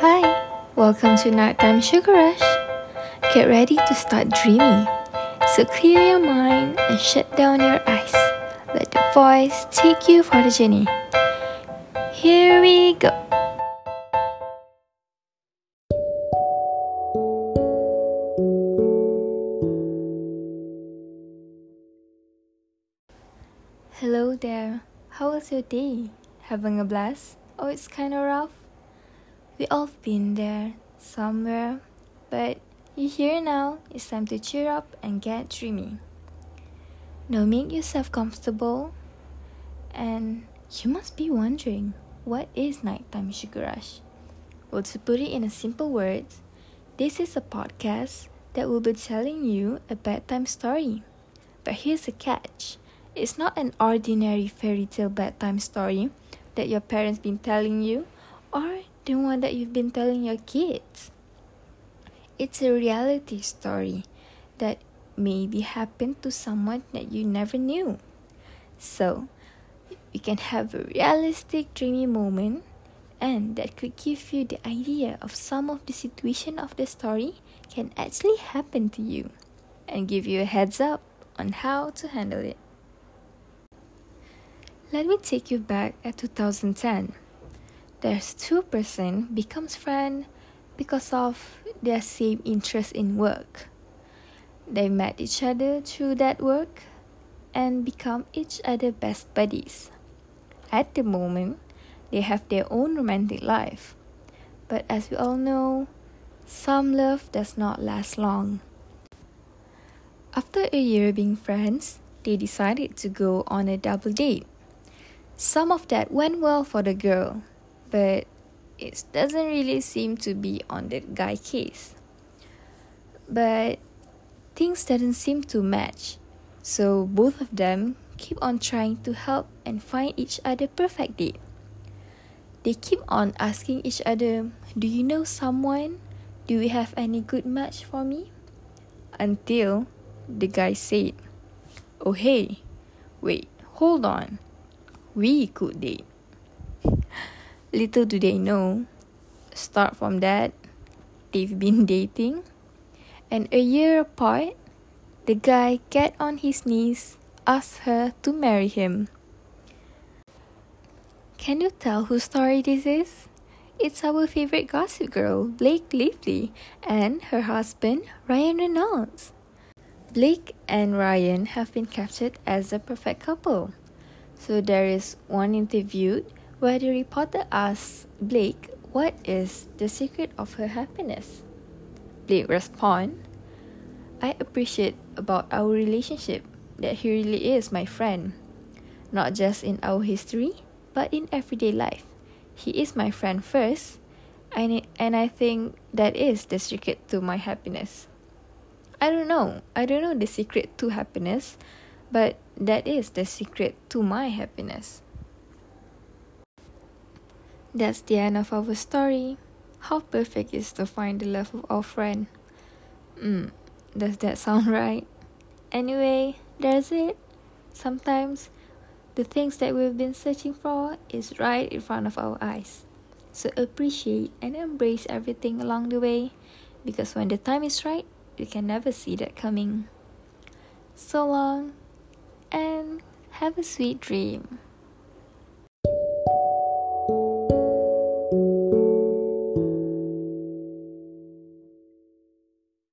Hi, welcome to Nighttime Sugar Rush. Get ready to start dreaming. So clear your mind and shut down your eyes. Let the voice take you for the journey. Here we go. Hello there. How was your day? Having a blast? Oh, it's kind of rough? We all been there somewhere, but you're here now. It's time to cheer up and get dreamy. Now make yourself comfortable, and you must be wondering what is nighttime sugar rush? Well, to put it in a simple words, this is a podcast that will be telling you a bedtime story. But here's the catch. It's not an ordinary fairy tale bedtime story that your parents been telling you or the one that you've been telling your kids. It's a reality story that maybe happened to someone that you never knew. So, you can have a realistic dreamy moment and that could give you the idea of some of the situation of the story can actually happen to you and give you a heads up on how to handle it. Let me take you back at 2010. There's two person becomes friend because of their same interest in work. They met each other through that work and become each other best buddies. At the moment, they have their own romantic life. But as we all know, some love does not last long. After a year being friends, they decided to go on a double date. Some of that went well for the girl, but it doesn't really seem to be on the guy case. But things didn't seem to match, so both of them keep on trying to help and find each other perfect date. They keep on asking each other, Do you know someone? Do we have any good match for me? Until the guy said, Oh, hey, wait, hold on we could date. Little do they know, start from that, they've been dating, and a year apart, the guy get on his knees, asked her to marry him. Can you tell whose story this is? It's our favorite gossip girl, Blake Lively, and her husband, Ryan Reynolds. Blake and Ryan have been captured as a perfect couple. So there is one interview where the reporter asks Blake what is the secret of her happiness. Blake responds, I appreciate about our relationship that he really is my friend. Not just in our history, but in everyday life. He is my friend first, and, and I think that is the secret to my happiness. I don't know. I don't know the secret to happiness, but that is the secret to my happiness. That's the end of our story. How perfect is to find the love of our friend? Hmm, does that sound right? Anyway, there's it. Sometimes the things that we've been searching for is right in front of our eyes. So appreciate and embrace everything along the way because when the time is right, you can never see that coming. So long and have a sweet dream.